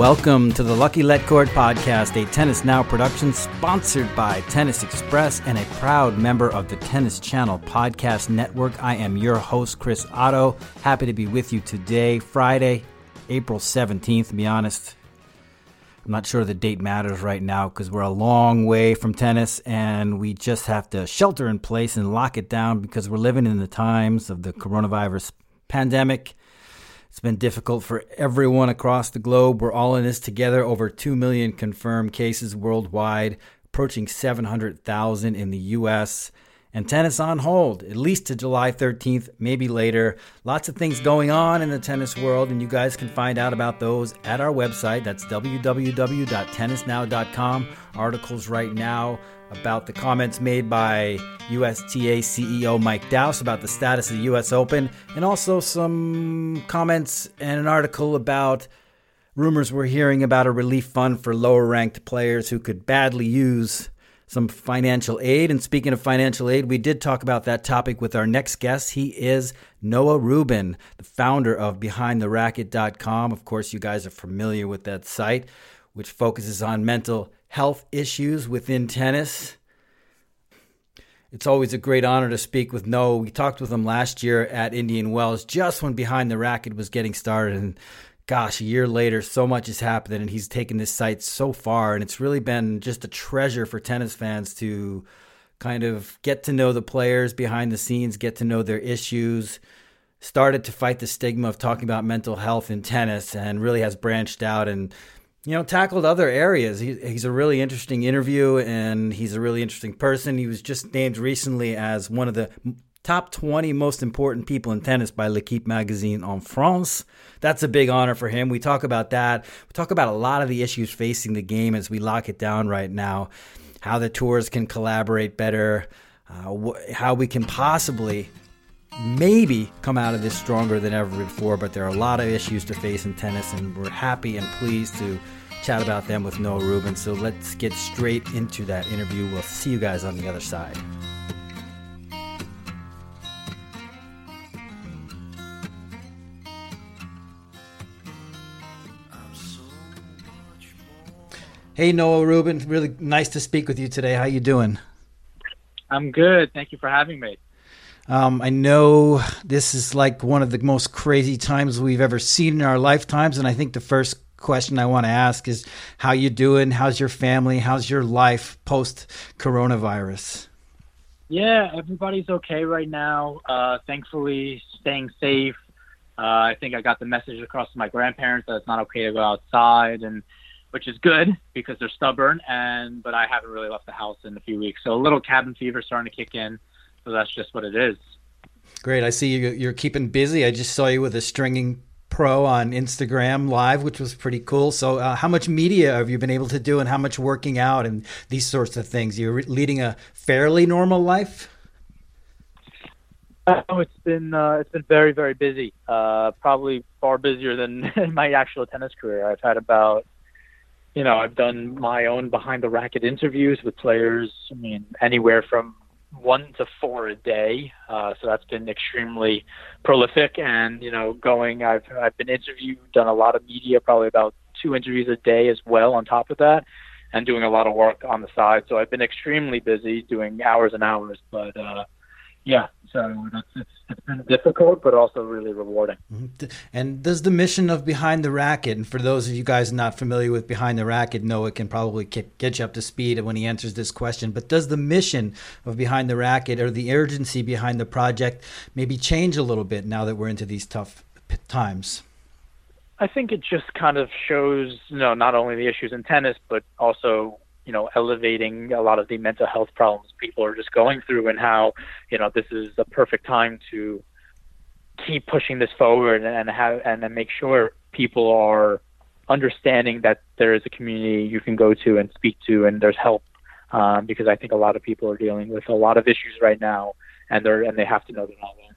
Welcome to the Lucky Let Cord podcast, a Tennis Now production sponsored by Tennis Express and a proud member of the Tennis Channel podcast network. I am your host, Chris Oddo. Happy to be with you today, Friday, April 17th. To be honest, I'm not sure the date matters right now because we're a long way from tennis and we just have to shelter in place and lock it down because we're living in the times of the coronavirus pandemic it's been difficult for everyone across the globe. We're all in this together. Over 2 million confirmed cases worldwide, approaching 700,000 in the U.S and tennis on hold at least to July 13th, maybe later. Lots of things going on in the tennis world, and you guys can find out about those at our website. That's www.tennisnow.com. Articles right now about the comments made by USTA CEO Mike Dowse about the status of the US Open, and also some comments and an article about rumors we're hearing about a relief fund for lower ranked players who could badly use some financial aid. And speaking of financial aid, we did talk about that topic with our next guest. He is Noah Rubin, the founder of BehindTheRacquet.com. Of course, you guys are familiar with that site, which focuses on mental health issues within tennis. It's always a great honor to speak with Noah. We talked with him last year at Indian Wells, just when Behind the Racquet was getting started. And gosh, a year later, so much has happened, and he's taken this site so far, and it's really been just a treasure for tennis fans to kind of get to know the players behind the scenes, get to know their issues. Started to fight the stigma of talking about mental health in tennis, and really has branched out and you know tackled other areas. He, he's a really interesting interview, and he's a really interesting person. He was just named recently as one of the top 20 most important people in tennis by L'Equipe magazine en France. That's a big honor for him. We talk about that. We talk about a lot of the issues facing the game as we lock it down right now, how the tours can collaborate better, uh, wh- how we can possibly maybe come out of this stronger than ever before. But there are a lot of issues to face in tennis, and we're happy and pleased to chat about them with Noah Rubin. So let's get straight into that interview. We'll see you guys on the other side. Hey Noah Rubin, really nice to speak with you today. How you doing? I'm good. Thank you for having me. Um, I know this is like one of the most crazy times we've ever seen in our lifetimes, and I think the first question I want to ask is how you doing? How's your family? How's your life post coronavirus? Yeah, everybody's okay right now. Uh, thankfully, staying safe. Uh, I think I got the message across to my grandparents that it's not okay to go outside, and which is good because they're stubborn. And but I haven't really left the house in a few weeks, so a little cabin fever starting to kick in. So that's just what it is. Great. I see you, you're keeping busy. I just saw you with a stringing pro on Instagram live, which was pretty cool. So, uh, how much media have you been able to do, and how much working out and these sorts of things? You're leading a fairly normal life. Oh, it's been uh, it's been very very busy. Uh, probably far busier than my actual tennis career. I've had about you know, I've done my own behind the racquet interviews with players. I mean, anywhere from one to four a day. Uh, so that's been extremely prolific. And you know, going, I've I've been interviewed, done a lot of media, probably about two interviews a day as well. On top of that, and doing a lot of work on the side. So I've been extremely busy, doing hours and hours. But uh, yeah, so that's it's, it's been difficult, but also really rewarding. Mm-hmm. And does the mission of Behind the Racquet, and for those of you guys not familiar with Behind the Racquet, Noah can probably get you up to speed when he answers this question. But does the mission of Behind the Racquet or the urgency behind the project maybe change a little bit now that we're into these tough times? I think it just kind of shows, you know, not only the issues in tennis, but also you know elevating a lot of the mental health problems people are just going through and how you know this is the perfect time to keep pushing this forward and have and then make sure people are understanding that there is a community you can go to and speak to and there's help um, because I think a lot of people are dealing with a lot of issues right now and they're and they have to know they're not alone.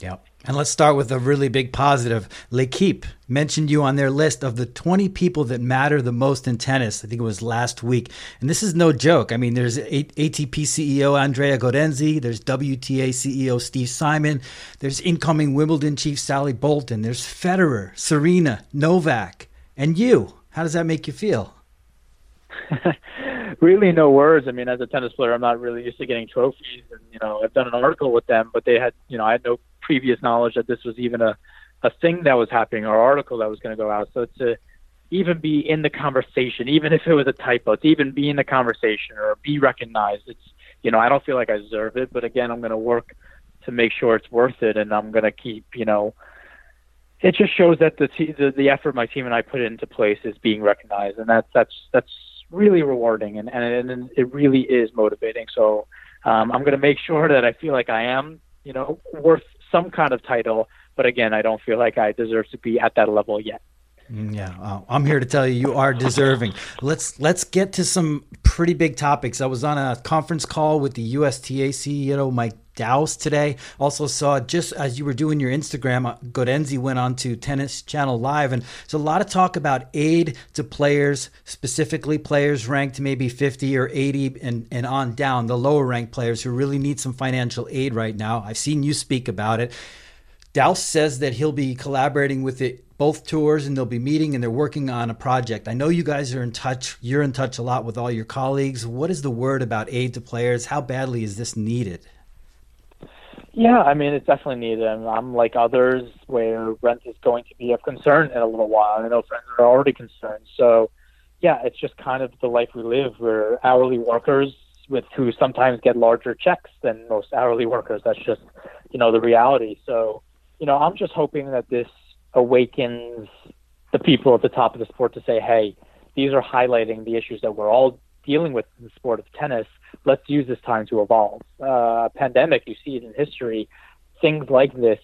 Yeah. And let's start with a really big positive. L'Equipe mentioned you on their list of the 20 people that matter the most in tennis. I think it was last week. And this is no joke. I mean, there's ATP CEO Andrea Gaudenzi, there's WTA CEO Steve Simon, there's incoming Wimbledon chief Sally Bolton, there's Federer, Serena, Novak, and you. How does that make you feel? really, no words. I mean, as a tennis player, I'm not really used to getting trophies, and you know, I've done an article with them, but they had, you know, I had no previous knowledge that this was even a a thing that was happening or article that was going to go out. So to even be in the conversation, even if it was a typo, to even be in the conversation or be recognized, it's you know, I don't feel like I deserve it, but again, I'm going to work to make sure it's worth it, and I'm going to keep, you know, it just shows that the, the the effort my team and I put into place is being recognized, and that's that's that's really rewarding, and and, and it really is motivating. So um, I'm going to make sure that I feel like I am, you know, worth some kind of title, but again, I don't feel like I deserve to be at that level yet. Mm, yeah, I'm here to tell you you are deserving. let's let's get to some pretty big topics. I was on a conference call with the USTA CEO Mike Dowse today. Also saw just as you were doing your Instagram, uh, Gaudenzi went on to Tennis Channel Live, and there's a lot of talk about aid to players, specifically players ranked maybe 50 or 80 and, and on down, the lower ranked players who really need some financial aid right now. I've seen you speak about it. Dowse says that he'll be collaborating with it both tours and they'll be meeting and they're working on a project. I know you guys are in touch. You're in touch a lot with all your colleagues. What is the word about aid to players? How badly is this needed? Yeah, I mean, it's definitely needed. And I'm like others where rent is going to be of concern in a little while. I know friends are already concerned. So, yeah, it's just kind of the life we live. We're hourly workers with who sometimes get larger checks than most hourly workers. That's just, you know, the reality. So, you know, I'm just hoping that this awakens the people at the top of the sport to say, hey, these are highlighting the issues that we're all dealing with in the sport of tennis. Let's use this time to evolve. Uh, pandemic, you see it in history. Things like this,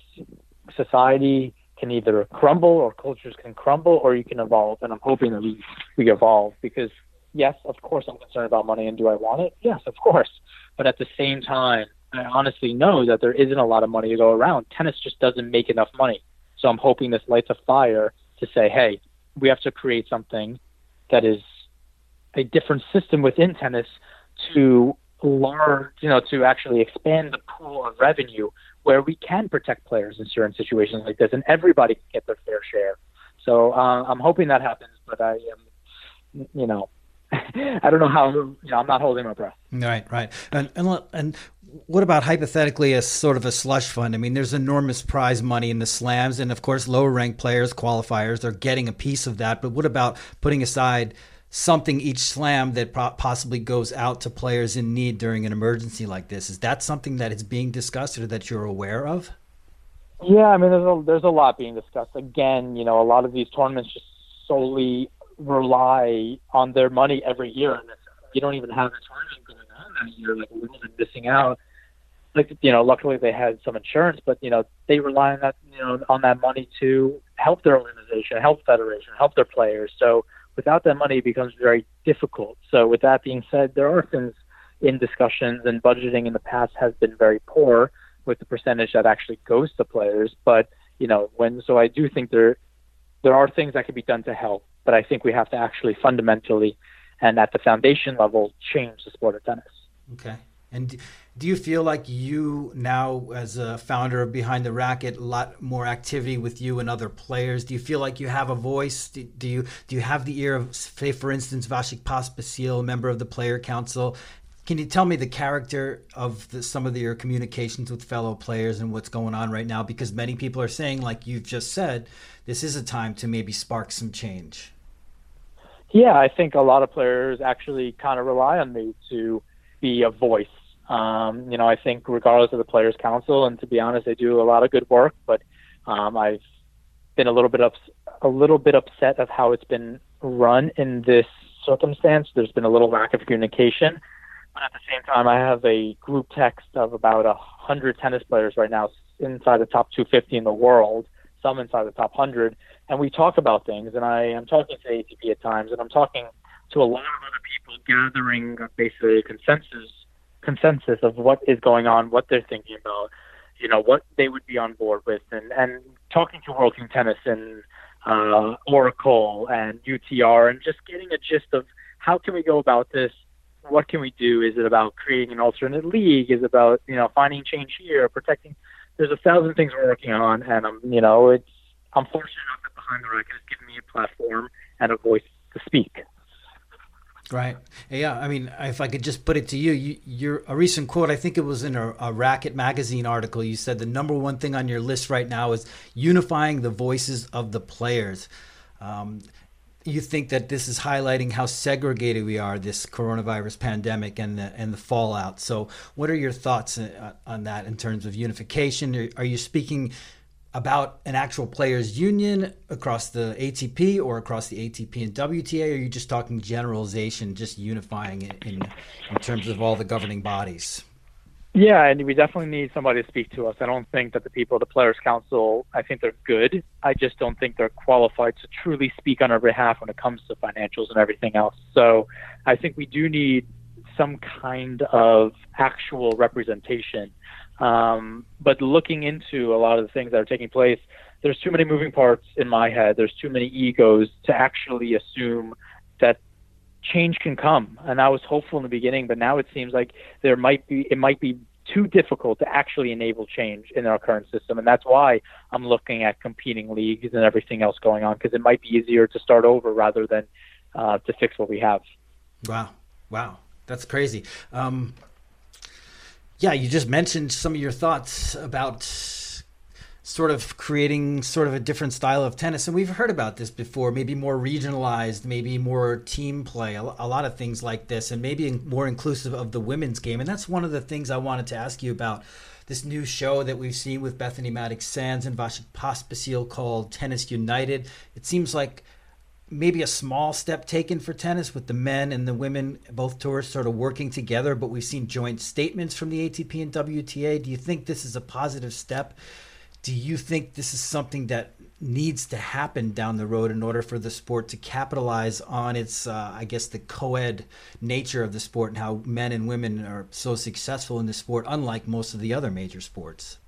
society can either crumble or cultures can crumble or you can evolve. And I'm hoping that we, we evolve because, yes, of course, I'm concerned about money and do I want it? Yes, of course. But at the same time, I honestly know that there isn't a lot of money to go around. Tennis just doesn't make enough money. So I'm hoping this lights a fire to say, hey, we have to create something that is a different system within tennis to learn, you know, to actually expand the pool of revenue where we can protect players in certain situations like this, and everybody can get their fair share. So uh, I'm hoping that happens, but I am, you know, I don't know how. You know, I'm not holding my breath. Right, right, and and and what about hypothetically a sort of a slush fund? I mean, there's enormous prize money in the slams, and of course, lower ranked players, qualifiers, they're getting a piece of that. But what about putting aside something each slam that possibly goes out to players in need during an emergency like this? Is that something that is being discussed or that you're aware of? Yeah, I mean, there's a, there's a lot being discussed. Again, you know, a lot of these tournaments just solely rely on their money every year, and you don't even have a tournament going on that year. Like we're missing out. Like you know, luckily they had some insurance, but you know they rely on that you know on that money to help their organization, help federation, help their players. So without that money, it becomes very difficult. So with that being said, there are things in discussions and budgeting in the past has been very poor with the percentage that actually goes to players. But you know, when so I do think there there are things that can be done to help, but I think we have to actually fundamentally and at the foundation level change the sport of tennis. Okay. And do you feel like you now, as a founder of Behind the Racquet, a lot more activity with you and other players? Do you feel like you have a voice? Do, do you do you have the ear of, say, for instance, Vasek Pospisil, a member of the Player Council? Can you tell me the character of the, some of the, your communications with fellow players and what's going on right now? Because many people are saying, like you've just said, this is a time to maybe spark some change. Yeah, I think a lot of players actually kind of rely on me to be a voice. Um, you know, I think regardless of the Players Council, and to be honest, they do a lot of good work, but um, I've been a little bit ups- a little bit upset of how it's been run in this circumstance. There's been a little lack of communication, but at the same time, I have a group text of about a hundred tennis players right now inside the top 250 in the world, some inside the top 100, and we talk about things. And I am talking to ATP at times, and I'm talking to a lot of other people, gathering basically a consensus consensus of what is going on, what they're thinking about, you know, what they would be on board with, and and talking to World Team Tennis and uh, Oracle and UTR, and just getting a gist of how can we go about this. What can we do? Is it about creating an alternate league? Is it about you know finding change here, protecting? There's a thousand things we're working on, and I'm you know it's I'm fortunate enough that behind the racquet has given me a platform and a voice to speak. Right. Yeah. I mean, if I could just put it to you, you your a recent quote. I think it was in a, a, Racquet magazine article. You said the number one thing on your list right now is unifying the voices of the players. Um, you think that this is highlighting how segregated we are, this coronavirus pandemic and the and the fallout. So, what are your thoughts uh, on that in terms of unification? Are you speaking about an actual players union across the ATP or across the ATP and WTA? Or are you just talking generalization, just unifying it in, in terms of all the governing bodies? Yeah, and we definitely need somebody to speak to us. I don't think that the people at the Players Council, I think they're good. I just don't think they're qualified to truly speak on our behalf when it comes to financials and everything else. So I think we do need some kind of actual representation um, but looking into a lot of the things that are taking place, there's too many moving parts in my head. There's too many egos to actually assume that change can come. And I was hopeful in the beginning, but now it seems like there might be it might be too difficult to actually enable change in our current system. And that's why I'm looking at competing leagues and everything else going on because it might be easier to start over rather than uh, to fix what we have. Wow, wow, that's crazy. Um, yeah, you just mentioned some of your thoughts about sort of creating sort of a different style of tennis and we've heard about this before maybe more regionalized maybe more team play a, lot of things like this and maybe more inclusive of the women's game and that's one of the things i wanted to ask you about. This new show that we've seen with bethanie mattek-sands and Vasek Pospisil called tennis united it seems like maybe a small step taken for tennis with the men and the women, both tours sort of working together, but we've seen joint statements from the ATP and WTA. Do you think this is a positive step? Do you think this is something that needs to happen down the road in order for the sport to capitalize on its, uh, I guess, the co ed nature of the sport and how men and women are so successful in the sport, unlike most of the other major sports?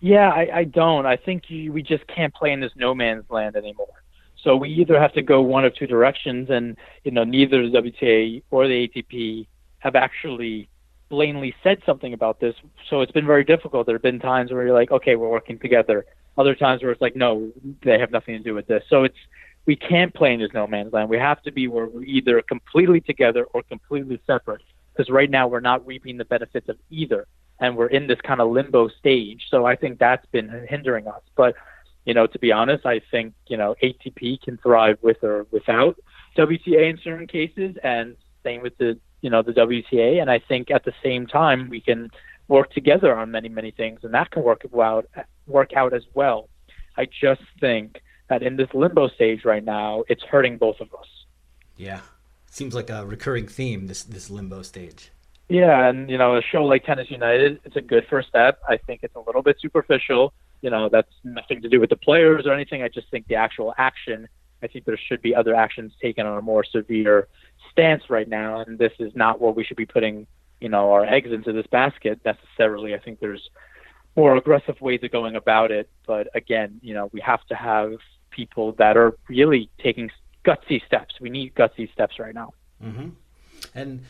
Yeah, I, I don't. I think you, we just can't play in this no man's land anymore. So we either have to go one of two directions, and you know neither the WTA or the ATP have actually blatantly said something about this. So it's been very difficult. There have been times where you're like, okay, we're working together. Other times where it's like, no, they have nothing to do with this. So it's we can't play in this no man's land. We have to be where we're either completely together or completely separate. Because right now we're not reaping the benefits of either, and we're in this kind of limbo stage. So I think that's been hindering us. But you know, to be honest, I think, you know, ATP can thrive with or without WTA in certain cases and same with the, you know, the WTA. And I think at the same time, we can work together on many, many things and that can work out, work out as well. I just think that in this limbo stage right now, it's hurting both of us. Yeah. Seems like a recurring theme, this, this limbo stage. Yeah, and you know, a show like Tennis United, it's a good first step. I think it's a little bit superficial you know, that's nothing to do with the players or anything. I just think the actual action, I think there should be other actions taken on a more severe stance right now. And this is not what we should be putting, you know, our eggs into this basket necessarily. I think there's more aggressive ways of going about it. But again, you know, we have to have people that are really taking gutsy steps. We need gutsy steps right now. Mm-hmm. And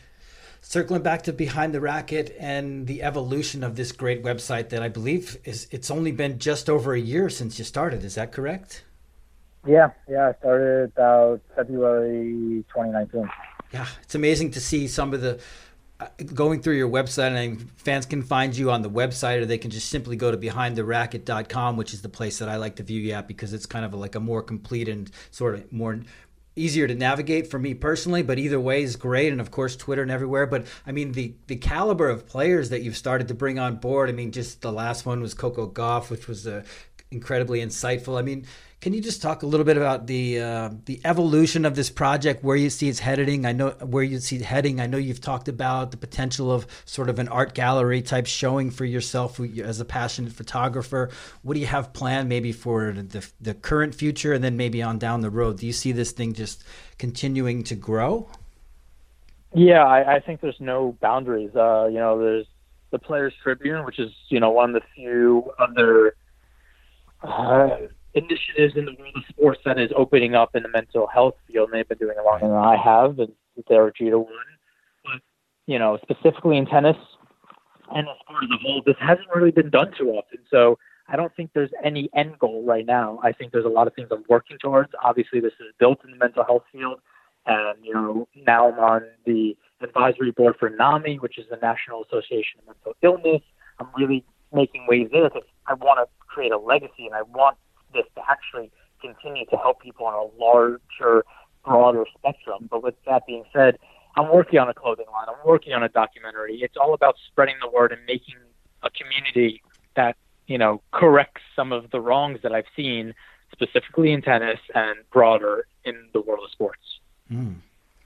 circling back to behind the racquet and the evolution of this great website that I believe is it's only been just over a year since you started. Is that correct? Yeah, yeah, I started about February 2019. Yeah, it's amazing to see some of the uh, going through your website and fans can find you on the website or they can just simply go to behindtheracquet.com which is the place that I like to view you at because it's kind of like a more complete and sort of more easier to navigate for me personally, but either way is great. And of course, Twitter and everywhere. But I mean, the the caliber of players that you've started to bring on board. I mean, just the last one was Coco Gauff, which was uh, incredibly insightful. I mean, can you just talk a little bit about the uh, the evolution of this project, where you see it's heading? I know where you see it heading. I know you've talked about the potential of sort of an art gallery type showing for yourself as a passionate photographer. What do you have planned, maybe for the the current future, and then maybe on down the road? Do you see this thing just continuing to grow? Yeah, I, I think there's no boundaries. Uh, you know, there's the Players Tribune, which is you know one of the few other. Uh, initiatives in the world of sports that is opening up in the mental health field, and they've been doing it longer than I have, and they're Gita one. But you know, specifically in tennis and the sport as a whole, this hasn't really been done too often. So I don't think there's any end goal right now. I think there's a lot of things I'm working towards. Obviously, this is built in the mental health field, and you know now I'm on the advisory board for NAMI, which is the National Association of Mental Illness. I'm really making waves there I want to create a legacy, and I want this to actually continue to help people on a larger, broader spectrum. But with that being said, I'm working on a clothing line. I'm working on a documentary. It's all about spreading the word and making a community that you know corrects some of the wrongs that I've seen specifically in tennis and broader in the world of sports. Mm,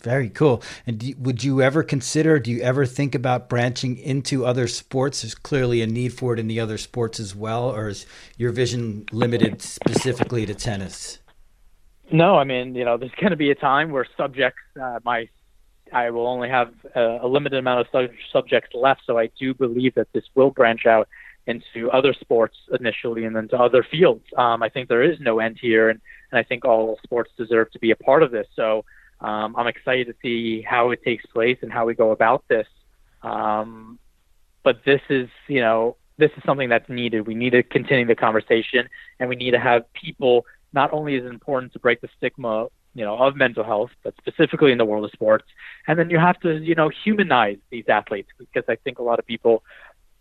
very cool. And do, would you ever consider? Do you ever think about branching into other sports? There's clearly a need for it in the other sports as well, or is your vision limited specifically to tennis? No, I mean, you know, there's going to be a time where subjects, uh, my I will only have a, a limited amount of su- subjects left, so I do believe that this will branch out into other sports initially and then to other fields. Um, I think there is no end here, and, and I think all sports deserve to be a part of this. So um, I'm excited to see how it takes place and how we go about this. Um, but this is, you know, this is something that's needed. We need to continue the conversation, and we need to have people. Not only is it important to break the stigma you know, of mental health, but specifically in the world of sports. And then you have to, you know, humanize these athletes because I think a lot of people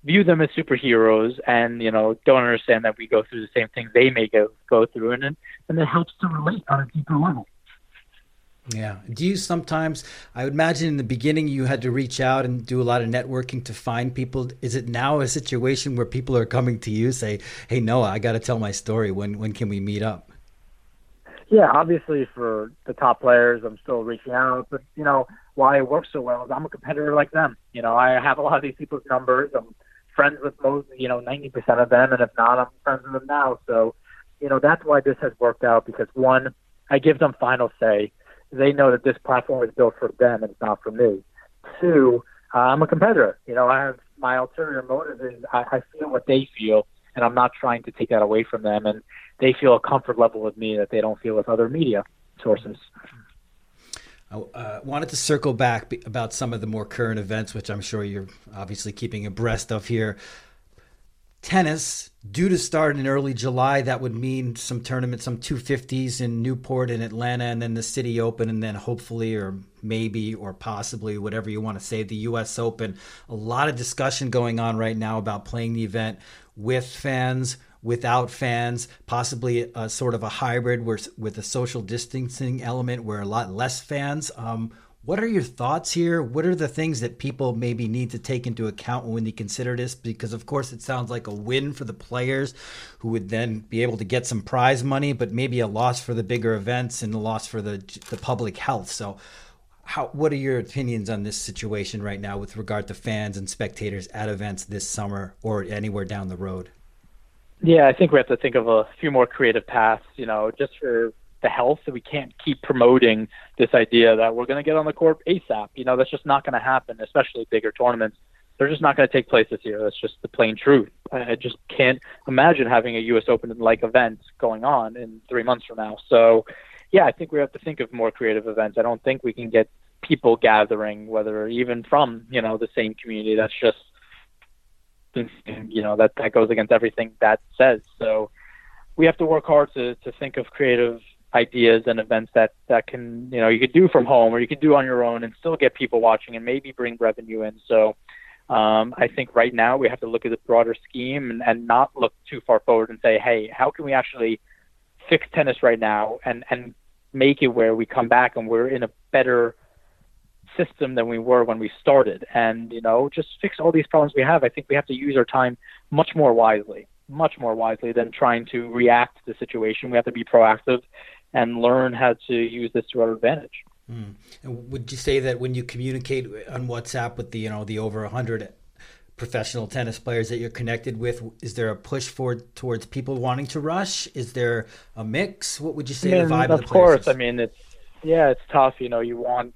view them as superheroes and, you know, don't understand that we go through the same things they may go, go through. And, and it helps to relate on a deeper level. Yeah. Do you sometimes, I would imagine in the beginning you had to reach out and do a lot of networking to find people. Is it now a situation where people are coming to you, say, hey, Noah, I got to tell my story. When, when can we meet up? Yeah, obviously for the top players, I'm still reaching out. But you know, why it works so well is I'm a competitor like them. You know, I have a lot of these people's numbers. I'm friends with most, you know, 90% of them, and if not, I'm friends with them now. So, you know, that's why this has worked out because one, I give them final say. They know that this platform is built for them and it's not for me. Two, uh, I'm a competitor. You know, I have my ulterior motive is I, I feel what they feel, and I'm not trying to take that away from them. And they feel a comfort level with me that they don't feel with other media sources. I uh, wanted to circle back about some of the more current events, which I'm sure you're obviously keeping abreast of here. Tennis due to start in early July. That would mean some tournaments, some 250s in Newport and Atlanta, and then the City Open, and then hopefully, or maybe, or possibly, whatever you want to say, the U.S. Open. A lot of discussion going on right now about playing the event with fans without fans, possibly a sort of a hybrid where, with a social distancing element where a lot less fans. Um, what are your thoughts here? What are the things that people maybe need to take into account when they consider this? Because, of course, it sounds like a win for the players who would then be able to get some prize money, but maybe a loss for the bigger events and a loss for the, the public health. So, how, what are your opinions on this situation right now with regard to fans and spectators at events this summer or anywhere down the road? Yeah, I think we have to think of a few more creative paths, you know, just for the health. So we can't keep promoting this idea that we're going to get on the court ASAP. You know, that's just not going to happen, especially bigger tournaments. They're just not going to take place this year. That's just the plain truth. I just can't imagine having a U.S. Open like event going on in three months from now. So, yeah, I think we have to think of more creative events. I don't think we can get people gathering, whether even from you know the same community. That's just you know that that goes against everything that says. So we have to work hard to to think of creative ideas and events that that can you know you could do from home or you could do on your own and still get people watching and maybe bring revenue in. So um, I think right now we have to look at the broader scheme and, and not look too far forward and say, hey, how can we actually fix tennis right now and and make it where we come back and we're in a better system than we were when we started? And you know just fix all these problems we have. I think we have to use our time much more wisely much more wisely than trying to react to the situation. We have to be proactive and learn how to use this to our advantage. Mm. and would you say that when you communicate on whatsapp with the you know the over 100 professional tennis players that you're connected with is there a push for towards people wanting to rush? Is there a mix? What would you say I mean, the vibe of, of the course. i mean it's yeah it's tough you know you want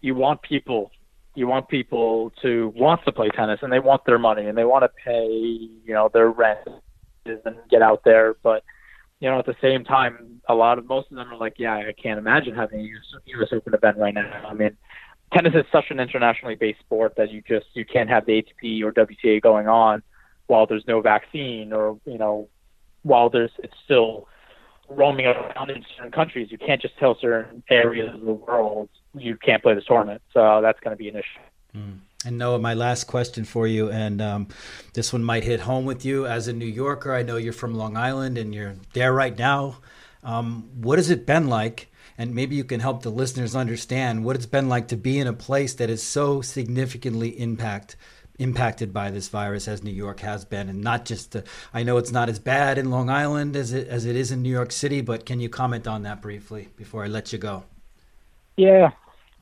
you want people you want people to want to play tennis and they want their money and they want to pay you know their rent and get out there but you know at the same time a lot of most of them are like yeah i can't imagine having a US, US Open event right now i mean tennis is such an internationally based sport that you just you can't have the ATP or WTA going on while there's no vaccine or you know while there's it's still roaming around in certain countries, you can't just tell certain areas of the world you can't play this tournament. So that's going to be an issue. Mm. And Noah, my last question for you, and um, this one might hit home with you as a New Yorker. I know you're from Long Island and you're there right now. Um, what has it been like? And maybe you can help the listeners understand what it's been like to be in a place that is so significantly impact impacted by this virus as New York has been, and not just. The, I know it's not as bad in Long Island as it as it is in New York City, but can you comment on that briefly before I let you go? Yeah,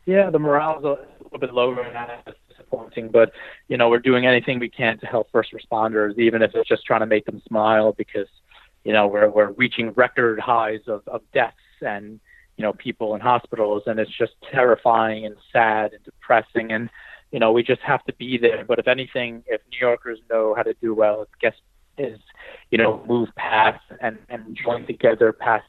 yeah, the morale's a little bit lower, that's disappointing. But you know, we're doing anything we can to help first responders, even if it's just trying to make them smile, because you know we're we're reaching record highs of, of deaths and you know people in hospitals, and it's just terrifying and sad and depressing. And you know, we just have to be there. But if anything, if New Yorkers know how to do well, it's guess is you know move past and and join together past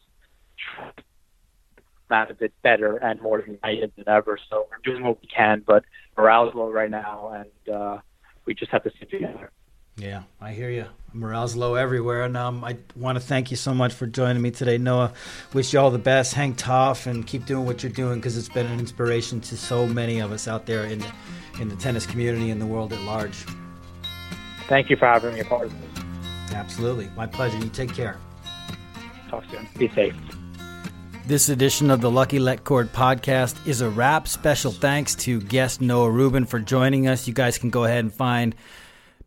out of it better and more united than ever. So we're doing what we can, but morale's low right now, and uh, we just have to sit together. Yeah, I hear you. Morale's low everywhere, and um, I want to thank you so much for joining me today, Noah. Wish you all the best. Hang tough and keep doing what you're doing because it's been an inspiration to so many of us out there in the, in the tennis community and the world at large. Thank you for having me a part of this. Absolutely, my pleasure. You take care. Talk soon. Be safe. This edition of the Lucky Let Cord podcast is a wrap. Special thanks to guest Noah Rubin for joining us. You guys can go ahead and find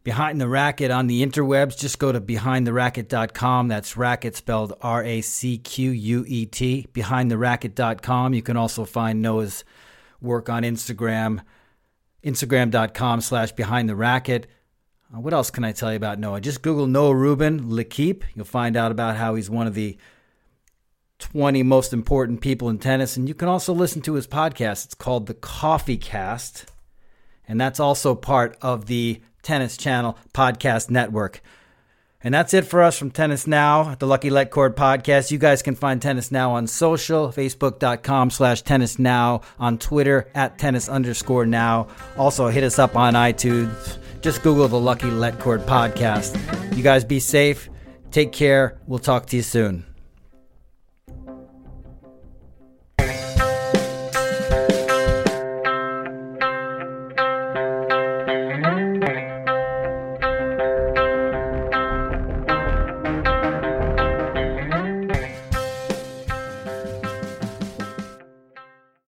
Behind the Racquet on the interwebs. Just go to behindtheracquet.com. That's racket spelled R A C Q U E T. Behindtheracquet.com. You can also find Noah's work on Instagram, instagram.com slash behind the racquet. Uh, what else can I tell you about Noah? Just Google Noah Rubin, L'Equipe. You'll find out about how he's one of the 20 most important people in tennis. And you can also listen to his podcast. It's called The Coffee Cast. And that's also part of the Tennis Channel Podcast Network. And that's it for us from Tennis Now, the Lucky Let Cord podcast. You guys can find Tennis Now on social, facebook.com slash tennis now, on Twitter at tennis underscore now. Also hit us up on iTunes. Just Google the Lucky Let Cord podcast. You guys be safe. Take care. We'll talk to you soon.